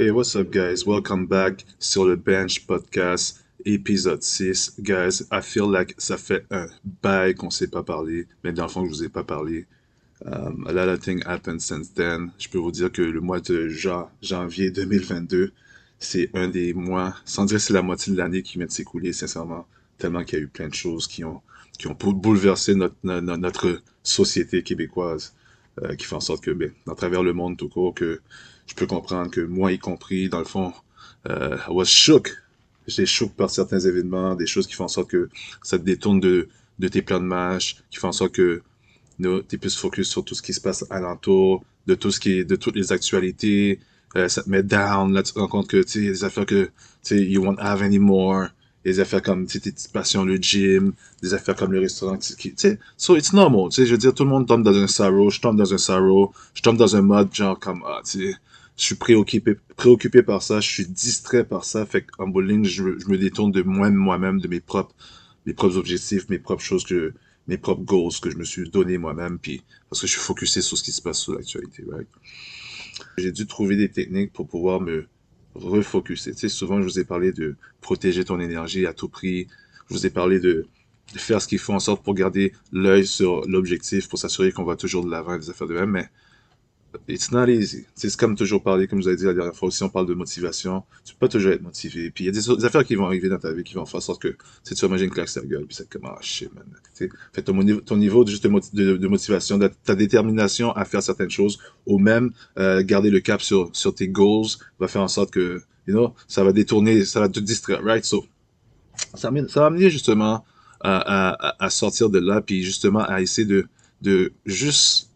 Hey, what's up, guys? Welcome back sur le Bench Podcast, épisode 6. Guys, I feel like ça fait un bail qu'on s'est pas parlé, mais dans le fond, je vous ai pas parlé. Um, a lot of things happened since then. Je peux vous dire que le mois de jan janvier 2022, c'est un des mois, sans dire c'est la moitié de l'année qui vient de s'écouler, sincèrement, tellement qu'il y a eu plein de choses qui ont, bouleversé notre société québécoise, euh, qui fait en sorte que, ben, à travers le monde tout court, que je peux comprendre que moi y compris, dans le fond, euh, I was shook. J'étais shook par certains événements, des choses qui font en sorte que ça te détourne de, de tes plans de match, qui font en sorte que tu es plus focus sur tout ce qui se passe alentour, de tout ce qui est, de toutes les actualités, euh, ça te met down, là tu te rends compte que, tu sais, des affaires que, tu sais, you won't have anymore, des affaires comme, tes petites passions, le gym, des affaires comme le restaurant, tu sais, so it's normal, tu sais, je veux dire, tout le monde tombe dans un sorrow, je tombe dans un sorrow, je tombe dans un mode genre comme, ah, tu sais, je suis préoccupé, préoccupé par ça, je suis distrait par ça, fait qu'en bowling, je, me détourne de moi moi-même, de mes propres, mes propres objectifs, mes propres choses que, mes propres goals que je me suis donné moi-même, puis parce que je suis focusé sur ce qui se passe sur l'actualité, right? J'ai dû trouver des techniques pour pouvoir me refocuser. Tu sais, souvent, je vous ai parlé de protéger ton énergie à tout prix. Je vous ai parlé de, faire ce qu'il faut en sorte pour garder l'œil sur l'objectif, pour s'assurer qu'on va toujours de l'avant des affaires de même, mais it's not easy. C'est comme toujours parler, comme je vous ai dit la dernière fois aussi, on parle de motivation. Tu peux toujours être motivé. Puis il y a des, affaires qui vont arriver dans ta vie qui vont faire en sorte que tu manger une claque sur la gueule. Puis c'est comme, ah oh, shit, man. T'sais, fait ton, niveau de, motivation, ta détermination à faire certaines choses, ou même euh, garder le cap sur, sur tes goals, va faire en sorte que, you know, ça va détourner, ça va te distraire, right? So, ça, ça va amener justement à, à, à sortir de là, puis justement à essayer de, de juste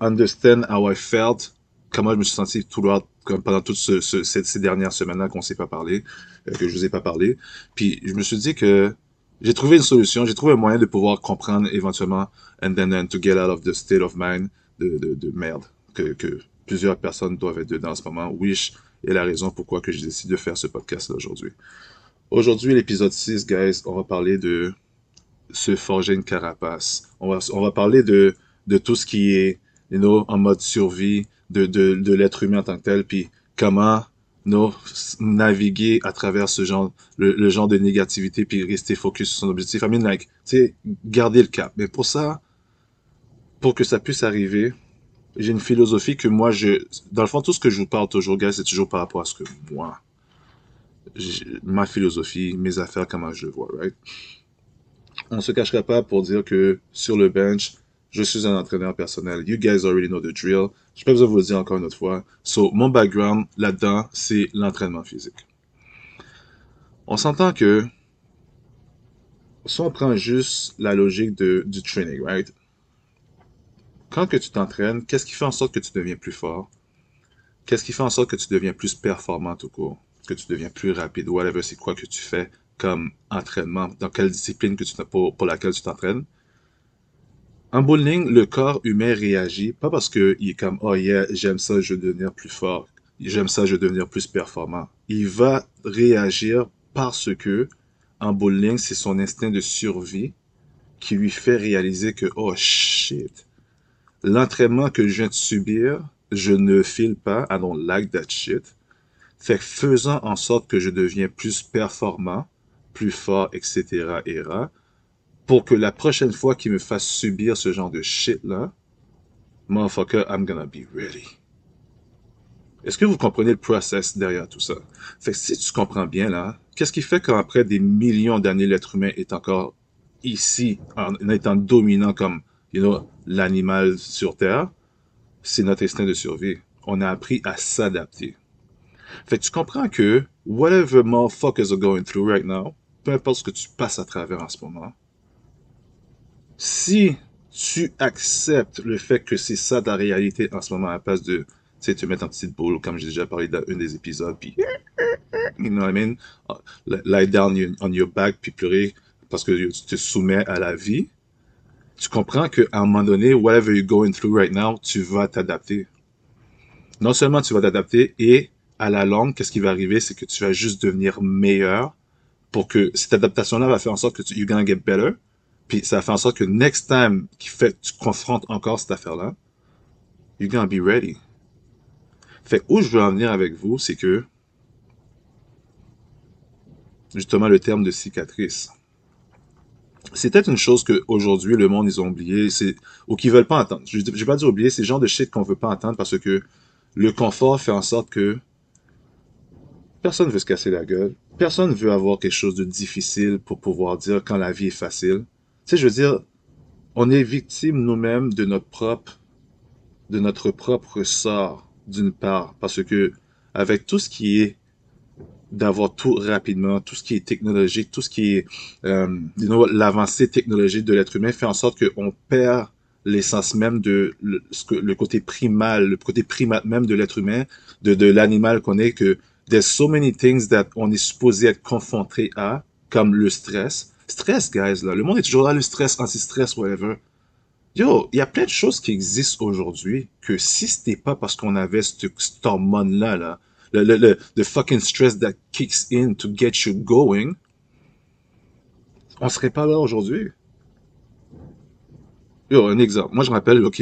understand how I felt, comment je me suis senti tout le comme pendant toutes ce, ce, ces, dernières semaines-là qu'on s'est pas parlé, euh, que je vous ai pas parlé. Puis je me suis dit que j'ai trouvé une solution, j'ai trouvé un moyen de pouvoir comprendre éventuellement and then, then to get out of the state of mind de, de, de merde que, que plusieurs personnes doivent être dedans en ce moment. Wish est la raison pourquoi que j'ai décidé de faire ce podcast-là aujourd'hui. Aujourd'hui, l'épisode 6, guys, on va parler de se forger une carapace. On va, on va parler de, de tout ce qui est you know, en mode survie de, de, de l'être humain en tant que tel, puis comment you naviguer à travers ce genre, le, genre de négativité, puis rester focus sur son objectif. I mean, like, tu sais, garder le cap. Mais pour ça, pour que ça puisse arriver, j'ai une philosophie que moi, je, dans le fond, tout ce que je vous parle toujours, c'est toujours par rapport à ce que moi, ma philosophie, mes affaires, comment je le vois, right? On se cacherait pas pour dire que sur le bench, je suis un entraîneur personnel. You guys already know the drill. Je peux vous le dire encore une autre fois. So, mon background là-dedans, c'est l'entraînement physique. On s'entend que, si on prend juste la logique du training, right? Quand que tu t'entraînes, qu'est-ce qui fait en sorte que tu deviens plus fort? Qu'est-ce qui fait en sorte que tu deviens plus performant tout court? Que tu deviens plus rapide? Whatever, c'est quoi que tu fais comme entraînement? Dans quelle discipline que tu, pour laquelle tu t'entraînes? En bowling, le corps humain réagit pas parce qu'il est comme oh yeah j'aime ça je veux devenir plus fort j'aime ça je veux devenir plus performant. Il va réagir parce que en bowling c'est son instinct de survie qui lui fait réaliser que oh shit l'entraînement que je viens de subir je ne file pas I don't like that shit. Fait faisant en sorte que je deviens plus performant plus fort etc etc pour que la prochaine fois qu'il me fasse subir ce genre de shit-là, motherfucker, I'm gonna be ready. Est-ce que vous comprenez le process derrière tout ça? Fait que si tu comprends bien, là, qu'est-ce qui fait qu'après des millions d'années, l'être humain est encore ici, en étant dominant comme, you know, l'animal sur Terre? C'est notre instinct de survie. On a appris à s'adapter. Fait que tu comprends que, whatever motherfuckers are going through right now, peu importe ce que tu passes à travers en ce moment, si tu acceptes le fait que c'est ça ta réalité en ce moment, à la place de, te mettre en petite boule, comme j'ai déjà parlé dans un des épisodes, puis, you know what I mean, lie down on your back, puis pleurer parce que tu te soumets à la vie, tu comprends qu'à un moment donné, whatever you're going through right now, tu vas t'adapter. Non seulement tu vas t'adapter, et à la longue, qu'est-ce qui va arriver, c'est que tu vas juste devenir meilleur pour que cette adaptation-là va faire en sorte que tu, you're gonna get better, puis ça fait en sorte que next time qui fait, tu confrontes encore cette affaire-là, you're gonna be ready. Fait où je veux en venir avec vous, c'est que, justement, le terme de cicatrice. C'est peut-être une chose qu'aujourd'hui, le monde, ils ont oublié, ou qu'ils veulent pas entendre. Je, je vais pas dire oublier, c'est le genre de shit qu'on veut pas entendre parce que le confort fait en sorte que personne veut se casser la gueule. Personne veut avoir quelque chose de difficile pour pouvoir dire quand la vie est facile. Sais, je veux dire, on est victime nous-mêmes de notre propre, sort d'une part, parce que avec tout ce qui est d'avoir tout rapidement, tout ce qui est technologique, tout ce qui est euh, l'avancée technologique de l'être humain fait en sorte qu'on perd l'essence même de le, côté primal, le côté primate même de l'être humain, de, de l'animal qu'on est, que there's so many things that on est supposé être confronté à, comme le stress. Stress, guys, là. Le monde est toujours là, le stress, anti-stress, whatever. Yo, il y a plein de choses qui existent aujourd'hui que si c'était pas parce qu'on avait cette, cette hormone-là, là, le, le, le the fucking stress that kicks in to get you going, on serait pas là aujourd'hui. Yo, un exemple. Moi, je me rappelle, OK,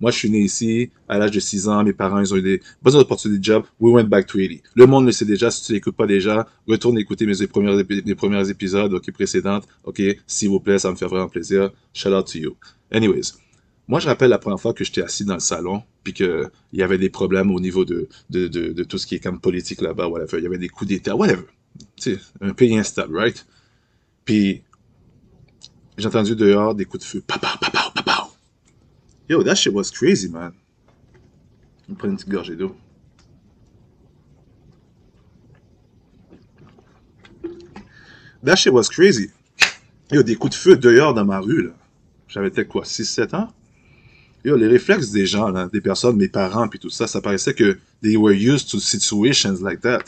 moi, je suis né ici, à l'âge de 6 ans, mes parents, ils ont eu des bonnes opportunités de job. We went back to 80. Le monde le sait déjà, si tu l'écoutes pas déjà, retourne écouter mes premiers, épisodes, OK, précédentes. OK, s'il vous plaît, ça me fait vraiment plaisir. Shout out to you. Anyways. Moi, je rappelle la première fois que j'étais assis dans le salon, puis qu'il y avait des problèmes au niveau de, tout ce qui est comme politique là-bas, whatever. Il y avait des coups d'État, whatever. Tu sais, un pays instable, right? Puis, j'ai entendu dehors des coups de feu. Papa. Yo, that shit was crazy, man. On prend une petite gorgée d'eau. That shit was crazy. Yo, des coups de feu dehors dans ma rue, là. J'avais peut-être quoi, 6-7 ans? Yo, les réflexes des gens, là, des personnes, mes parents, puis tout ça, ça paraissait que they were used to situations like that.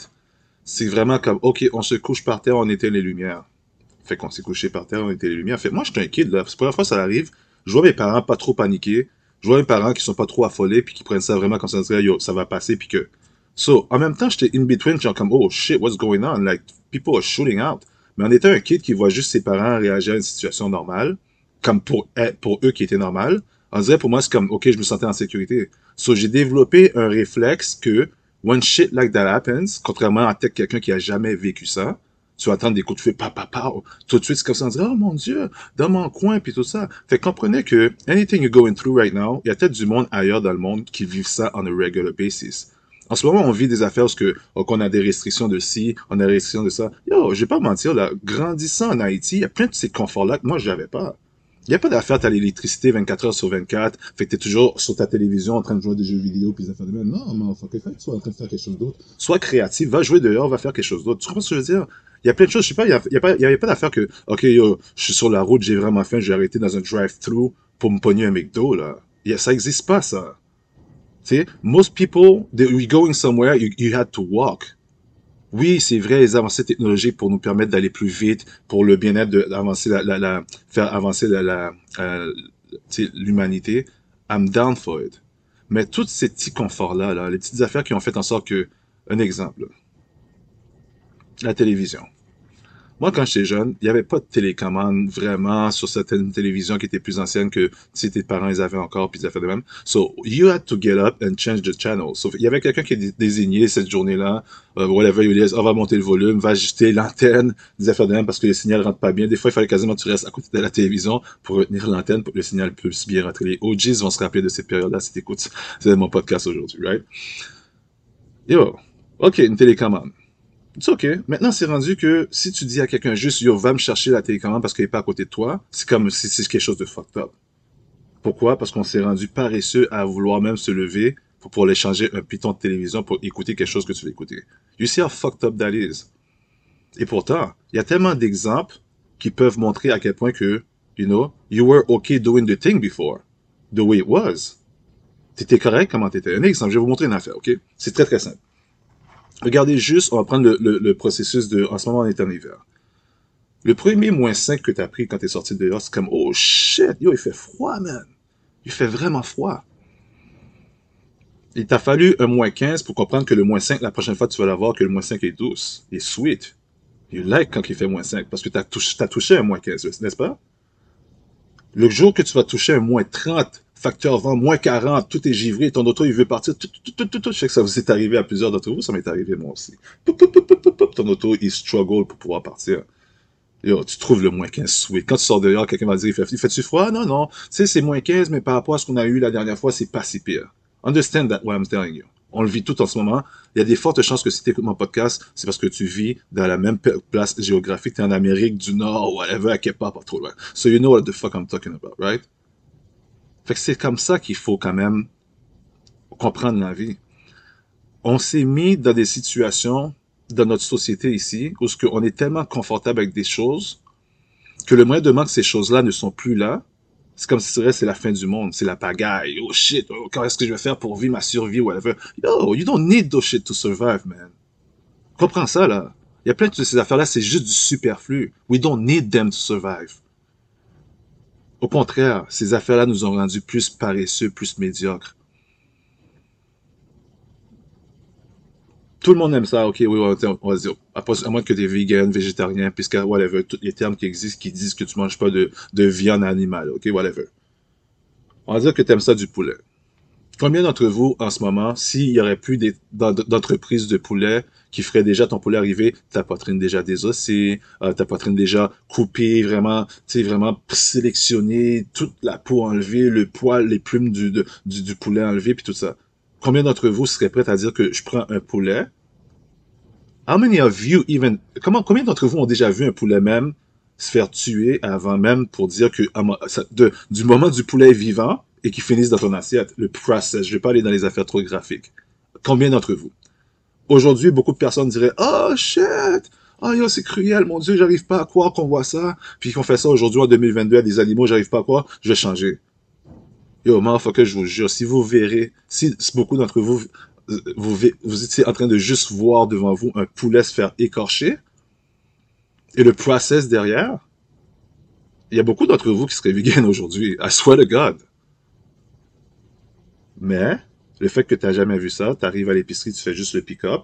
C'est vraiment comme, OK, on se couche par terre, on éteint les lumières. Fait qu'on s'est couché par terre, on éteint les lumières. Fait moi, je suis un kid, là. C'est la première fois que ça arrive. Je vois mes parents pas trop paniquer. Je vois mes parents qui sont pas trop affolés, puis qui prennent ça vraiment comme ça, yo, ça va passer, puis que... So, en même temps, j'étais in between, genre comme, oh shit, what's going on? Like, people are shooting out. Mais on était un kid qui voit juste ses parents réagir à une situation normale comme pour, pour eux qui était normal. On dirait pour moi, c'est comme, OK, je me sentais en sécurité. So, j'ai développé un réflexe que, when shit like that happens, contrairement à peut-être quelqu'un qui a jamais vécu ça, tu vas entendre des coups de feu, pa, pa, tout de suite, c'est comme ça, on dirait, oh mon Dieu, dans mon coin, puis tout ça. Fait comprenez que, anything you're going through right now, il y a peut-être du monde ailleurs dans le monde qui vivent ça on a regular basis. En ce moment, on vit des affaires parce que, qu'on a des restrictions de ci, on a des restrictions de ça. Yo, je vais pas mentir, là, grandissant en Haïti, il y a plein de ces conforts-là que moi, j'avais pas. Il n'y a pas d'affaire, t'as l'électricité 24 heures sur 24, fait que t'es toujours sur ta télévision en train de jouer des jeux vidéo puis des affaires de même. Non, mais faut que tu sois en train de faire quelque chose d'autre. Sois créatif, va jouer dehors, va faire quelque chose d'autre. Tu comprends ce que je veux dire? Il y a plein de choses, je sais pas, il y, a, y, a pas, pas d'affaire que, ok, yo, je suis sur la route, j'ai vraiment faim, j'ai arrêté dans un drive-thru pour me pogner un McDo, là. Y a, ça existe pas, ça. Tu sais, most people, they, we going somewhere, you, you had to walk. Oui, c'est vrai, les avancées technologiques pour nous permettre d'aller plus vite, pour le bien-être d'avancer la, la, la, faire avancer la, euh, l'humanité. I'm down for it. Mais tous ces petits conforts-là, là, les petites affaires qui ont fait en sorte que, un exemple, la télévision. Moi, quand j'étais jeune, il n'y avait pas de télécommande vraiment sur certaines télévisions qui étaient plus anciennes que si tes parents les avaient encore, puis ils avaient de même. So, you had to get up and change the channel. So, il y avait quelqu'un qui est désigné cette journée-là, euh, whatever, il dit, on va monter le volume, va ajuster l'antenne, des affaires de même parce que le signal rentre pas bien. Des fois, il fallait quasiment que tu restes à côté de la télévision pour retenir l'antenne pour que le signal puisse bien rentrer. Les OGs vont se rappeler de cette période-là si t'écoutes. C'est mon podcast aujourd'hui, right? Yo. OK, une télécommande. C'est OK. Maintenant, c'est rendu que si tu dis à quelqu'un juste, yo, va me chercher la télécommande parce qu'elle n'est pas à côté de toi, c'est comme si c'est quelque chose de fucked up. Pourquoi? Parce qu'on s'est rendu paresseux à vouloir même se lever pour pouvoir aller changer un piton de télévision pour écouter quelque chose que tu veux écouter. You see how fucked up that is. Et pourtant, il y a tellement d'exemples qui peuvent montrer à quel point que, you know, you were okay doing the thing before. The way it was. T'étais correct comment t'étais. Un exemple, je vais vous montrer une affaire, ok? C'est très très simple. Regardez juste, on va prendre le, processus de, en ce moment, on est en hiver. Le premier moins 5 que tu as pris quand tu es sorti dehors, c'est comme, oh shit, yo, il fait froid, man. Il fait vraiment froid. Il t'a fallu un moins 15 pour comprendre que le moins 5, la prochaine fois, tu vas l'avoir, que le moins 5 est douce, est sweet. You like quand il fait moins 5, parce que tu as touché un moins 15, n'est-ce pas? Le jour que tu vas toucher un moins 30, facteur vent, moins 40, tout est givré, ton auto, il veut partir. Je sais que ça vous est arrivé à plusieurs d'entre vous, ça m'est arrivé moi aussi. ton auto, il struggle pour pouvoir partir. Yo, tu trouves le moins 15 sweet. Quand tu sors dehors, quelqu'un va dire, fait, fait-tu froid? Non, non. Tu sais, c'est moins 15, mais par rapport à ce qu'on a eu la dernière fois, c'est pas si pire. Understand that what I'm telling you. On le vit tout en ce moment. Il y a des fortes chances que si tu écoutes mon podcast, c'est parce que tu vis dans la même place géographique. Tu es en Amérique du Nord, whatever, à quelque part, pas trop loin. So you know what the fuck I'm talking about, right? C'est comme ça qu'il faut quand même comprendre la vie. On s'est mis dans des situations dans notre société ici où on est tellement confortable avec des choses que le moyen de que ces choses-là ne sont plus là, c'est comme si c'est la fin du monde, c'est la pagaille. Oh shit, oh, qu'est-ce que je vais faire pour vivre ma survie, whatever? Yo, you don't need those shit to survive, man. Comprends ça, là. Il y a plein de ces affaires-là, c'est juste du superflu. We don't need them to survive. Au contraire, ces affaires-là nous ont rendus plus paresseux, plus médiocres. Tout le monde aime ça, ok, oui, on va dire, à moins que tu es vegan, végétarien, puisque, whatever, tous les termes qui existent qui disent que tu manges pas de, de viande animale, ok, whatever. On va dire que tu aimes ça du poulet. Combien d'entre vous, en ce moment, s'il y aurait plus d'entreprises de poulet qui feraient déjà ton poulet arriver, ta poitrine déjà désossée, euh, ta poitrine déjà coupée, vraiment, tu sais, vraiment sélectionnée, toute la peau enlevée, le poil, les plumes du, poulet enlevées, puis tout ça combien d'entre vous seraient prêts à dire que je prends un poulet? How many of you even, comment, combien d'entre vous ont déjà vu un poulet même se faire tuer avant même pour dire que, du moment du poulet vivant et qu'il finisse dans ton assiette, le process, je vais pas aller dans les affaires trop graphiques. Combien d'entre vous? Aujourd'hui, beaucoup de personnes diraient, oh shit! Oh yo, c'est cruel, mon dieu, j'arrive pas à croire qu'on voit ça. Puis qu'on fait ça aujourd'hui en 2022 à des animaux, j'arrive pas à croire, je vais changer. Yo, que je vous jure, si vous verrez, si, beaucoup d'entre vous, vous, vous étiez en train de juste voir devant vous un poulet se faire écorcher, et le process derrière, il y a beaucoup d'entre vous qui seraient vegan aujourd'hui. I swear to God. Mais, le fait que tu n'as jamais vu ça, tu arrives à l'épicerie, tu fais juste le pick-up,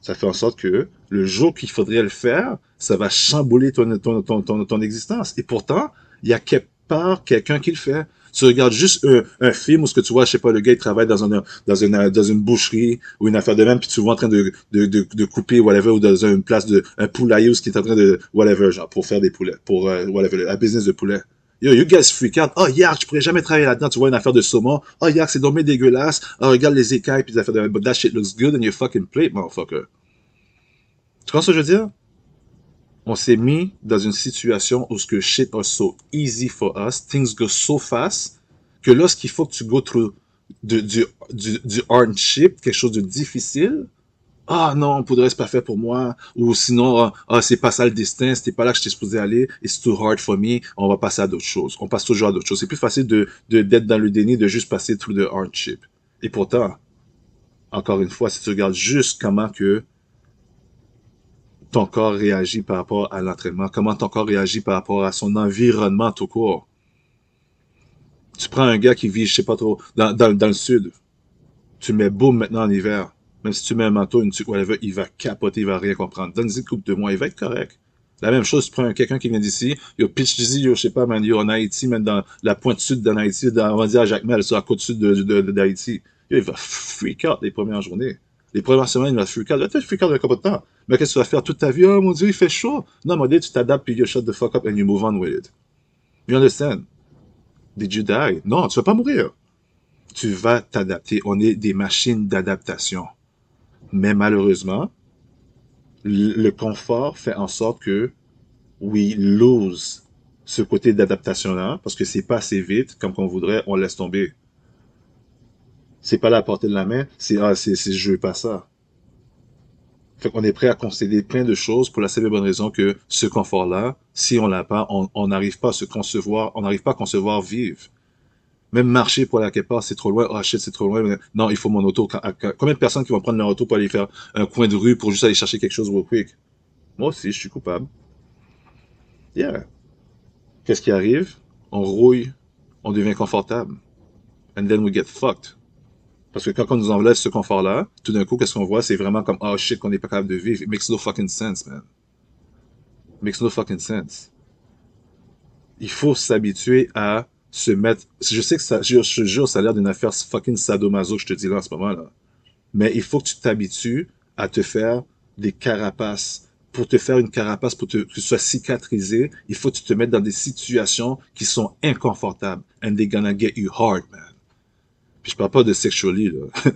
ça fait en sorte que le jour qu'il faudrait le faire, ça va chambouler ton, ton, ton, ton, existence. Et pourtant, il y a quelque part quelqu'un qui le fait. Tu regardes juste un, un, film où ce que tu vois, je sais pas, le gars il travaille dans une dans une dans une boucherie ou une affaire de même, puis tu vois en train de couper ou dans une place de un poulailler ou ce qui est en train de whatever genre pour faire des poulets, pour euh, whatever la business de poulet. Yo, you guys freak out. Oh, yark, je pourrais jamais travailler là-dedans. Tu vois une affaire de saumon. Oh, yark, c'est dommage dégueulasse. Oh, regarde les écailles puis les affaires de But that shit looks good on your fucking plate, motherfucker. Tu comprends ce que je veux dire? On s'est mis dans une situation où ce que shit are so easy for us, things go so fast, que lorsqu'il faut que tu go through du, du, du, quelque chose de difficile, ah non, poudre c'est pas fait pour moi, ou sinon, ah, c'est pas ça le destin, c'était pas là que j'étais supposé aller, it's too hard for me, on va passer à d'autres choses. On passe toujours à d'autres choses. C'est plus facile de, de, d'être dans le déni, de juste passer through the hardship. Et pourtant, encore une fois, si tu regardes juste comment que ton corps réagit par rapport à l'entraînement, comment ton corps réagit par rapport à son environnement tout court, tu prends un gars qui vit, je sais pas trop, dans, dans, dans le sud. Tu mets boum maintenant en hiver. Même si tu mets un manteau, une tuque, whatever, il va capoter, il va rien comprendre. Donne-y une coupe de mois, il va être correct. La même chose, tu prends quelqu'un qui vient d'ici, yo, pitch yo, je sais pas, man, yo, en Haïti, même dans la pointe sud d'en Haïti, dans, on va dire à Jacmel, sur la côte sud d'Haïti. De, de, il va freak out les premières journées. Les premières semaines, il va freak out. Il va freak out un couple de temps. Mais qu'est-ce que tu vas faire toute ta vie? Oh mon dieu, il fait chaud. Non, mon dieu, tu t'adaptes, puis you shut the fuck up and you move on with it. You understand? Did you die? Non, tu vas pas mourir. Tu vas t'adapter. On est des machines d'adaptation. Mais malheureusement, le confort fait en sorte que we lose ce côté d'adaptation-là, parce que c'est pas assez vite, comme qu'on voudrait, on laisse tomber. C'est pas la portée de la main, c'est, ah, c'est, je veux pas ça. Fait qu'on est prêt à concéder plein de choses pour la simple et bonne raison que ce confort-là, si on l'a pas, on n'arrive pas à se concevoir, on n'arrive pas à concevoir vivre. Même marcher pour aller quelque part, c'est trop loin. Oh shit, c'est trop loin. Non, il faut mon auto. Combien de personnes qui vont prendre leur auto pour aller faire un coin de rue pour juste aller chercher quelque chose real quick? Moi aussi, je suis coupable. Yeah. Qu'est-ce qui arrive? On rouille, on devient confortable. And then we get fucked. Parce que quand on nous enlève ce confort-là, tout d'un coup, qu'est-ce qu'on voit? C'est vraiment comme, oh shit, qu'on n'est pas capable de vivre. It makes no fucking sense, man. It makes no fucking sense. il faut s'habituer à se mettre. Je sais que ça, je, je jure, ça a l'air d'une affaire fucking sadomaso que je te dis là en ce moment là. Mais il faut que tu t'habitues à te faire des carapaces. Pour te faire une carapace, pour te, que tu sois cicatrisé, il faut que tu te mettes dans des situations qui sont inconfortables. And they're gonna get you hard, man. Puis je parle pas de sexually, là.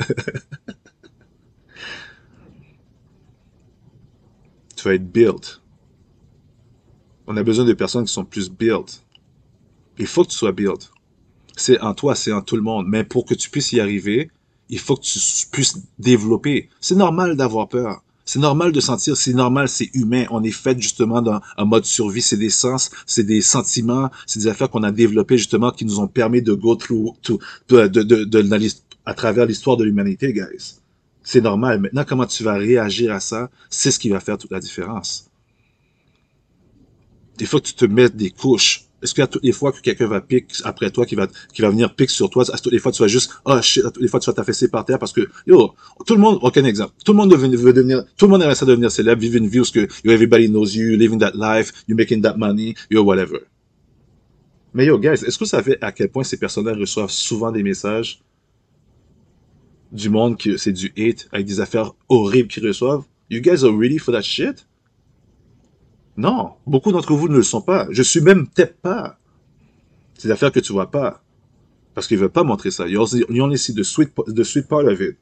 tu vas être built. On a besoin de personnes qui sont plus built. Il faut que tu sois built. C'est en toi, c'est en tout le monde. Mais pour que tu puisses y arriver, il faut que tu puisses développer. C'est normal d'avoir peur. C'est normal de sentir, c'est normal, c'est humain. On est fait justement dans un mode survie. C'est des sens, c'est des sentiments, c'est des affaires qu'on a développées justement qui nous ont permis de go through, to, de, de, de, de, à travers l'histoire de l'humanité, guys. C'est normal. Maintenant, comment tu vas réagir à ça, c'est ce qui va faire toute la différence. Il faut que tu te mettes des couches. Est-ce qu'à toutes les fois que quelqu'un va piquer après toi, qui va, qui va venir piquer sur toi, à toutes les fois tu vas juste, oh shit, à toutes les fois tu vas t'affaisser par terre parce que, yo, tout le monde, aucun exemple. Tout le monde veut, devenir, tout le monde aimerait ça devenir célèbre, vivre une vie où que, yo, everybody knows you, living that life, you making that money, yo, whatever. Mais yo, guys, est-ce que vous savez à quel point ces personnes-là reçoivent souvent des messages du monde que c'est du hate avec des affaires horribles qu'ils reçoivent? You guys are ready for that shit? Non, beaucoup d'entre vous ne le sont pas. Je suis même peut-être pas. C'est des affaires que tu vois pas. Parce qu'ils veulent pas montrer ça. Ils ont ici de sweet, de sweet part of it.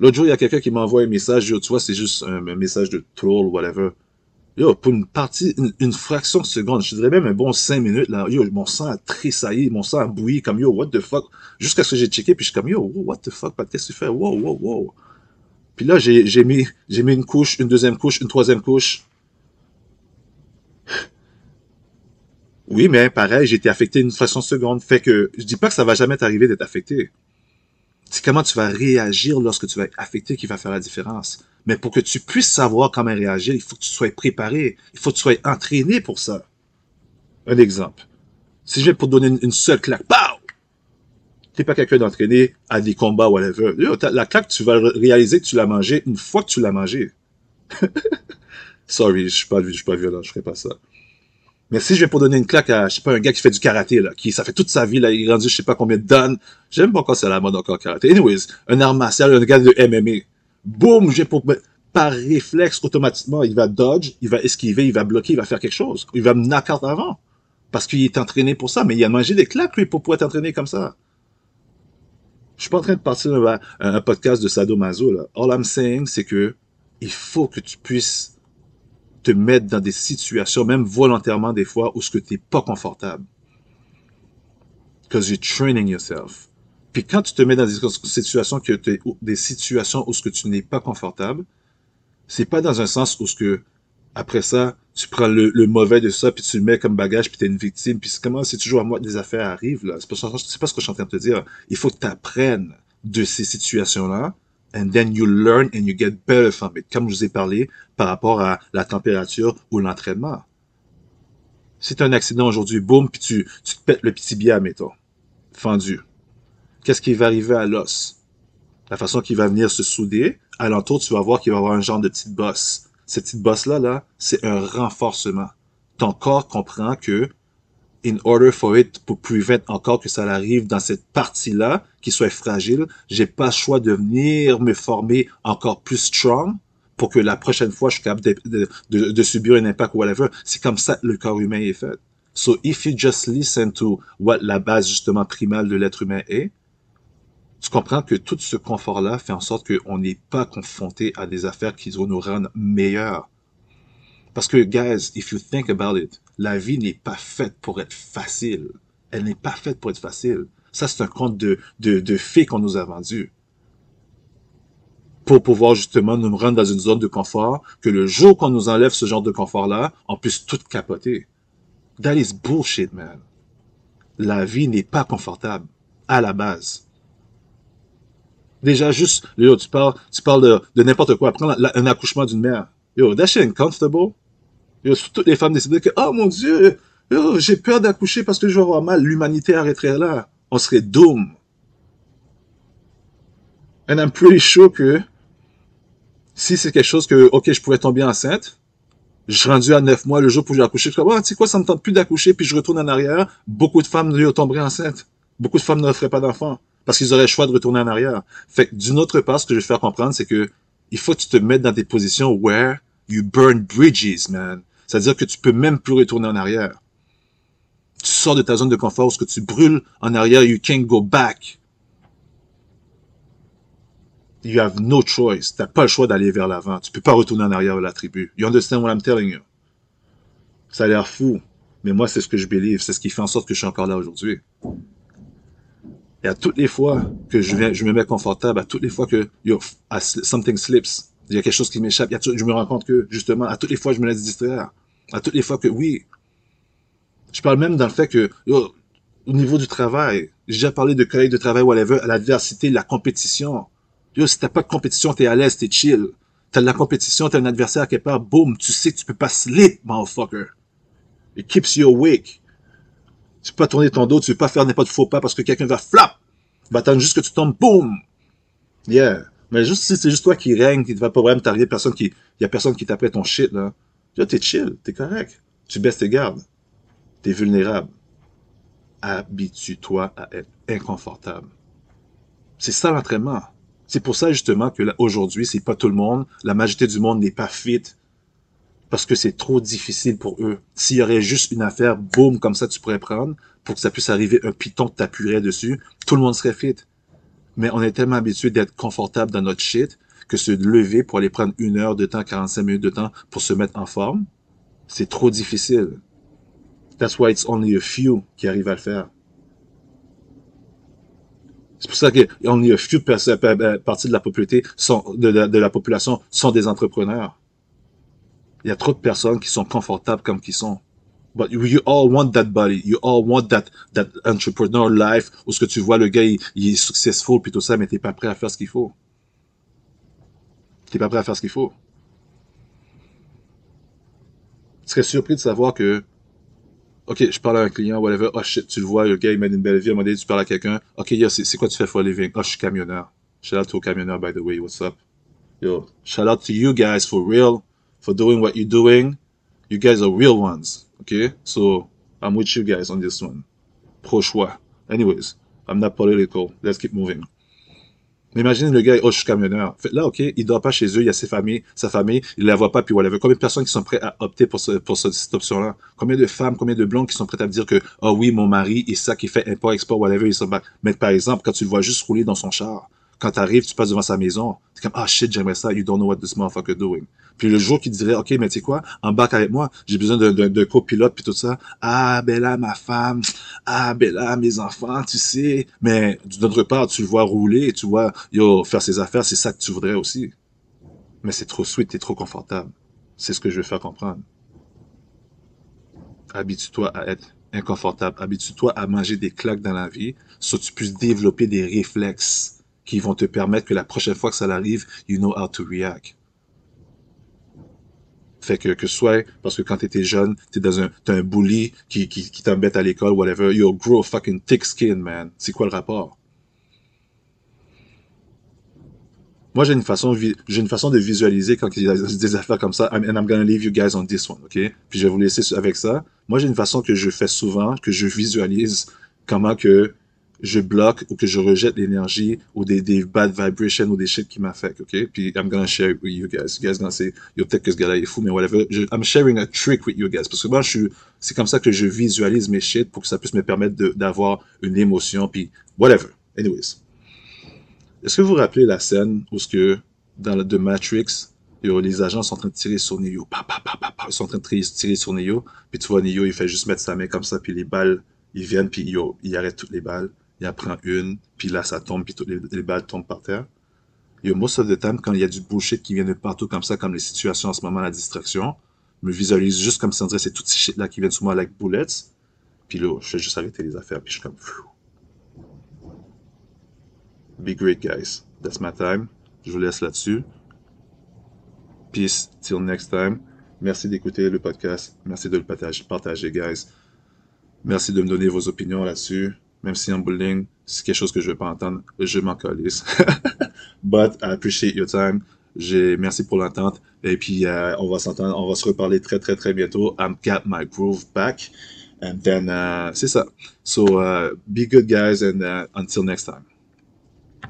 L'autre jour, il y a quelqu'un qui m'envoie un message, yo, tu vois, c'est juste un, message de troll, whatever. Yo, pour une partie, une, fraction de seconde, je dirais même un bon cinq minutes, là, yo, mon sang a tressailli, mon sang a bouilli, comme yo, what the fuck, jusqu'à ce que j'ai checké, puis je suis comme yo, what the fuck, qu'est-ce que tu fais, wow, wow, wow. Puis là, j'ai mis, j'ai mis une couche, une deuxième couche, une troisième couche, Oui, mais pareil, j'ai été affecté d'une façon seconde. Fait que je dis pas que ça va jamais t'arriver d'être affecté. C'est comment tu vas réagir lorsque tu vas être affecté qui va faire la différence. Mais pour que tu puisses savoir comment réagir, il faut que tu sois préparé. Il faut que tu sois entraîné pour ça. Un exemple. Si je viens pour te donner une, seule claque, tu T'es pas quelqu'un d'entraîné à des combats, whatever. La claque, tu vas réaliser que tu l'as mangée une fois que tu l'as mangée. Sorry, je suis pas, je suis pas violent, je ferai pas ça. Mais si je vais pour donner une claque à, je sais pas, un gars qui fait du karaté, là, qui, ça fait toute sa vie, là, il est rendu je sais pas combien de donnes. J'aime pas encore c'est à la mode encore karaté. Anyways, un art martial, un gars de MMA. Boum, j'ai pour, par réflexe, automatiquement, il va dodge, il va esquiver, il va bloquer, il va faire quelque chose. Il va me knock out avant. Parce qu'il est entraîné pour ça, mais il a mangé des claques, lui, pour pouvoir être entraîné comme ça. Je suis pas en train de partir un, un podcast de sadomaso, là. All I'm saying, c'est que, il faut que tu puisses te mettre dans des situations, même volontairement des fois, où ce que t'es pas confortable. Because you're training yourself. Puis quand tu te mets dans des situations que des situations où ce que tu n'es pas confortable, c'est pas dans un sens où ce que après ça, tu prends le, mauvais de ça puis tu le mets comme bagage puis t'es une victime puis comment c'est toujours à moi que des affaires arrivent là. C'est pas, pas ce que je suis en train de te dire. Il faut que tu apprennes de ces situations là and then you learn and you get better from it. Comme je vous ai parlé par rapport à la température ou l'entraînement. C'est un accident aujourd'hui, boum, puis tu, tu te pètes le petit biais, mettons, fendu. Qu'est-ce qui va arriver à l'os? La façon qu'il va venir se souder, alentour, tu vas voir qu'il va avoir un genre de petite bosse. Cette petite bosse-là, là, c'est un renforcement. Ton corps comprend que in order for it, pour prevent encore que ça arrive dans cette partie-là, qui soit fragile, j'ai pas le choix de venir me former encore plus strong pour que la prochaine fois, je suis capable de, de, subir un impact ou whatever. C'est comme ça que le corps humain est fait. So if you just listen to what la base justement primale de l'être humain est, tu comprends que tout ce confort-là fait en sorte qu'on n'est pas confronté à des affaires qui vont nous rendre meilleurs. Parce que, guys, if you think about it, la vie n'est pas faite pour être facile. Elle n'est pas faite pour être facile. Ça, c'est un conte de, de, fées qu'on nous a vendu. Pour pouvoir justement nous rendre dans une zone de confort, que le jour qu'on nous enlève ce genre de confort-là, on puisse tout capoter. That is bullshit, man. La vie n'est pas confortable, à la base. Déjà, juste, tu parles, de n'importe quoi. Prends un accouchement d'une mère. Yo, that shit Yo, toutes les femmes décident que, oh mon dieu, j'ai peur d'accoucher parce que je vais avoir mal. L'humanité arrêterait là. On serait doom. And I'm pretty sure que si c'est quelque chose que, ok, je pourrais tomber enceinte, Je suis rendu à 9 mois le jour où j'ai accouché. Je suis comme, ah, tu sais quoi, ça me tente plus d'accoucher, puis je retourne en arrière. Beaucoup de femmes lui tomberaient enceintes. Beaucoup de femmes ne feraient pas d'enfants. Parce qu'ils auraient le choix de retourner en arrière. Fait d'une autre part, ce que je vais faire comprendre, c'est que il faut que tu te mettes dans des positions where you burn bridges, man. C'est-à-dire que tu peux même plus retourner en arrière. Tu sors de ta zone de confort, ce que tu brûles en arrière, you can't go back. You have no choice. T'as pas le choix d'aller vers l'avant. Tu peux pas retourner en arrière vers la tribu. You understand what I'm telling you? Ça a l'air fou. Mais moi, c'est ce que je believe. C'est ce qui fait en sorte que je suis encore là aujourd'hui. Et à toutes les fois que je viens, je me mets confortable, à toutes les fois que yo, something slips, il y a quelque chose qui m'échappe, je me rends compte que, justement, à toutes les fois, je me laisse distraire. À toutes les fois que, oui. Je parle même dans le fait que, yo, au niveau du travail, j'ai déjà parlé de collègues de travail, whatever, à l'adversité, la compétition. Yo, si t'as pas de compétition, t'es à l'aise, t'es chill. T'as de la compétition, t'as un adversaire quelque part, boum, tu sais que tu peux pas slip, motherfucker. It keeps you awake. Tu peux pas tourner ton dos, tu veux pas faire n'importe faux pas parce que quelqu'un va flap, va attendre juste que tu tombes, boum. Yeah. Mais juste si c'est juste toi qui règne, qui ne va pas vraiment t'arriver, personne qui, y a personne qui t'apprête ton shit, là. Là, t'es chill, t'es correct. Tu baisses tes gardes. T'es vulnérable. Habitue-toi à être inconfortable. C'est ça l'entraînement. C'est pour ça justement que aujourd'hui, c'est pas tout le monde, la majorité du monde n'est pas fit parce que c'est trop difficile pour eux. S'il y aurait juste une affaire, boum, comme ça tu pourrais prendre pour que ça puisse arriver un piton que t'appuierais dessus, tout le monde serait fit. Mais on est tellement habitué d'être confortable dans notre shit que se lever pour aller prendre une heure de temps, 45 minutes de temps pour se mettre en forme, c'est trop difficile. That's why it's only a few qui arrivent à le faire. C'est pour ça que only a few parties de la de, de, la population sont des entrepreneurs. Il y a trop de personnes qui sont confortables comme qui sont. But you, all want that body. You all want that, that entrepreneur life où ce que tu vois le gars, il, est successful puis tout ça, mais t'es pas prêt à faire ce qu'il faut. T'es pas prêt à faire ce qu'il faut. Tu serais surpris de savoir que OK, je parle à un client, whatever. Oh shit, tu le vois, le gars, il mène une belle vie. À un moment donné, tu parles à quelqu'un. OK, c'est quoi tu fais for a living? Oh, je suis camionneur. Shout out to camionneur, by the way. What's up? Yo, shout out to you guys for real, for doing what you're doing. You guys are real ones. Okay? So, I'm with you guys on this one. Pro choix. Anyways, I'm not political. Let's keep moving. Imagine le gars, oh, je suis camionneur. Là, OK, il dort pas chez eux, il y a ses familles, sa famille, il la voit pas, puis whatever. Combien de personnes qui sont prêtes à opter pour, ce, pour cette option-là? Combien de femmes, combien de blondes qui sont prêtes à dire que, oh oui, mon mari, est ça qui fait import, export, whatever, ils sont Mais par exemple, quand tu le vois juste rouler dans son char, quand tu arrives, tu passes devant sa maison, c'est comme, ah shit, j'aimerais ça, you don't know what this motherfucker doing. Puis le jour qu'il dirait, OK, mais tu sais quoi, embarque avec moi, j'ai besoin d'un copilote, puis tout ça. Ah, ben ma femme. Ah, ben là, mes enfants, tu sais. Mais d'autre part, tu le vois rouler, tu vois, yo, faire ses affaires, c'est ça que tu voudrais aussi. Mais c'est trop sweet, t'es trop confortable. C'est ce que je veux faire comprendre. Habitue-toi à être inconfortable. Habitue-toi à manger des claques dans la vie, soit tu puisses développer des réflexes qui vont te permettre que la prochaine fois que ça arrive, you know how to react. Fait que, que soit, parce que quand t'étais jeune, t'es dans un, t'as un bully qui, qui, t'embête à l'école, whatever, yo, grow fucking thick skin, man. C'est quoi le rapport? Moi, j'ai une façon, j'ai une façon de visualiser quand il y a des affaires comme ça. And I'm gonna leave you guys on this one, ok? Puis je vais vous laisser avec ça. Moi, j'ai une façon que je fais souvent, que je visualise comment que je bloque ou que je rejette l'énergie ou des, des bad vibrations ou des shit qui m'affectent, ok? Puis I'm gonna share with you guys. You guys gonna say, yo, peut-être que ce gars-là est fou, mais whatever. Je, I'm sharing a trick with you guys. Parce que moi, je suis, c'est comme ça que je visualise mes shit pour que ça puisse me permettre d'avoir une émotion, puis whatever. Anyways. Est-ce que vous vous rappelez la scène où ce que, dans le, de Matrix, yo, les agents sont en train de tirer sur Neo, pa, pa, pa, pa, ils sont en train de tirer sur Neo, puis tu vois Neo, il fait juste mettre sa main comme ça, puis les balles, ils viennent, puis yo, il arrête toutes les balles il en prend une, puis là, ça tombe, puis les, balles tombent par terre. Et most of the time, quand il y a du bullshit qui vient de partout comme ça, comme les situations en ce moment, la distraction, je me visualise juste comme si on dirait c'est toutes ces shit-là qui viennent sur moi like bullets. Puis là, je fais juste arrêter les affaires, puis je suis comme... Be great, guys. That's my time. Je vous laisse là-dessus. Peace. Till next time. Merci d'écouter le podcast. Merci de le partager, guys. Merci de me donner vos opinions là-dessus même si en bullying, c'est quelque chose que je veux pas entendre, je m'en calisse. But I appreciate your time. J'ai, merci pour l'entente. Et puis, euh, on va s'entendre, on va se reparler très, très, très bientôt. I'm got my groove back. And then, uh, c'est ça. So, uh, be good, guys, and uh, until next time.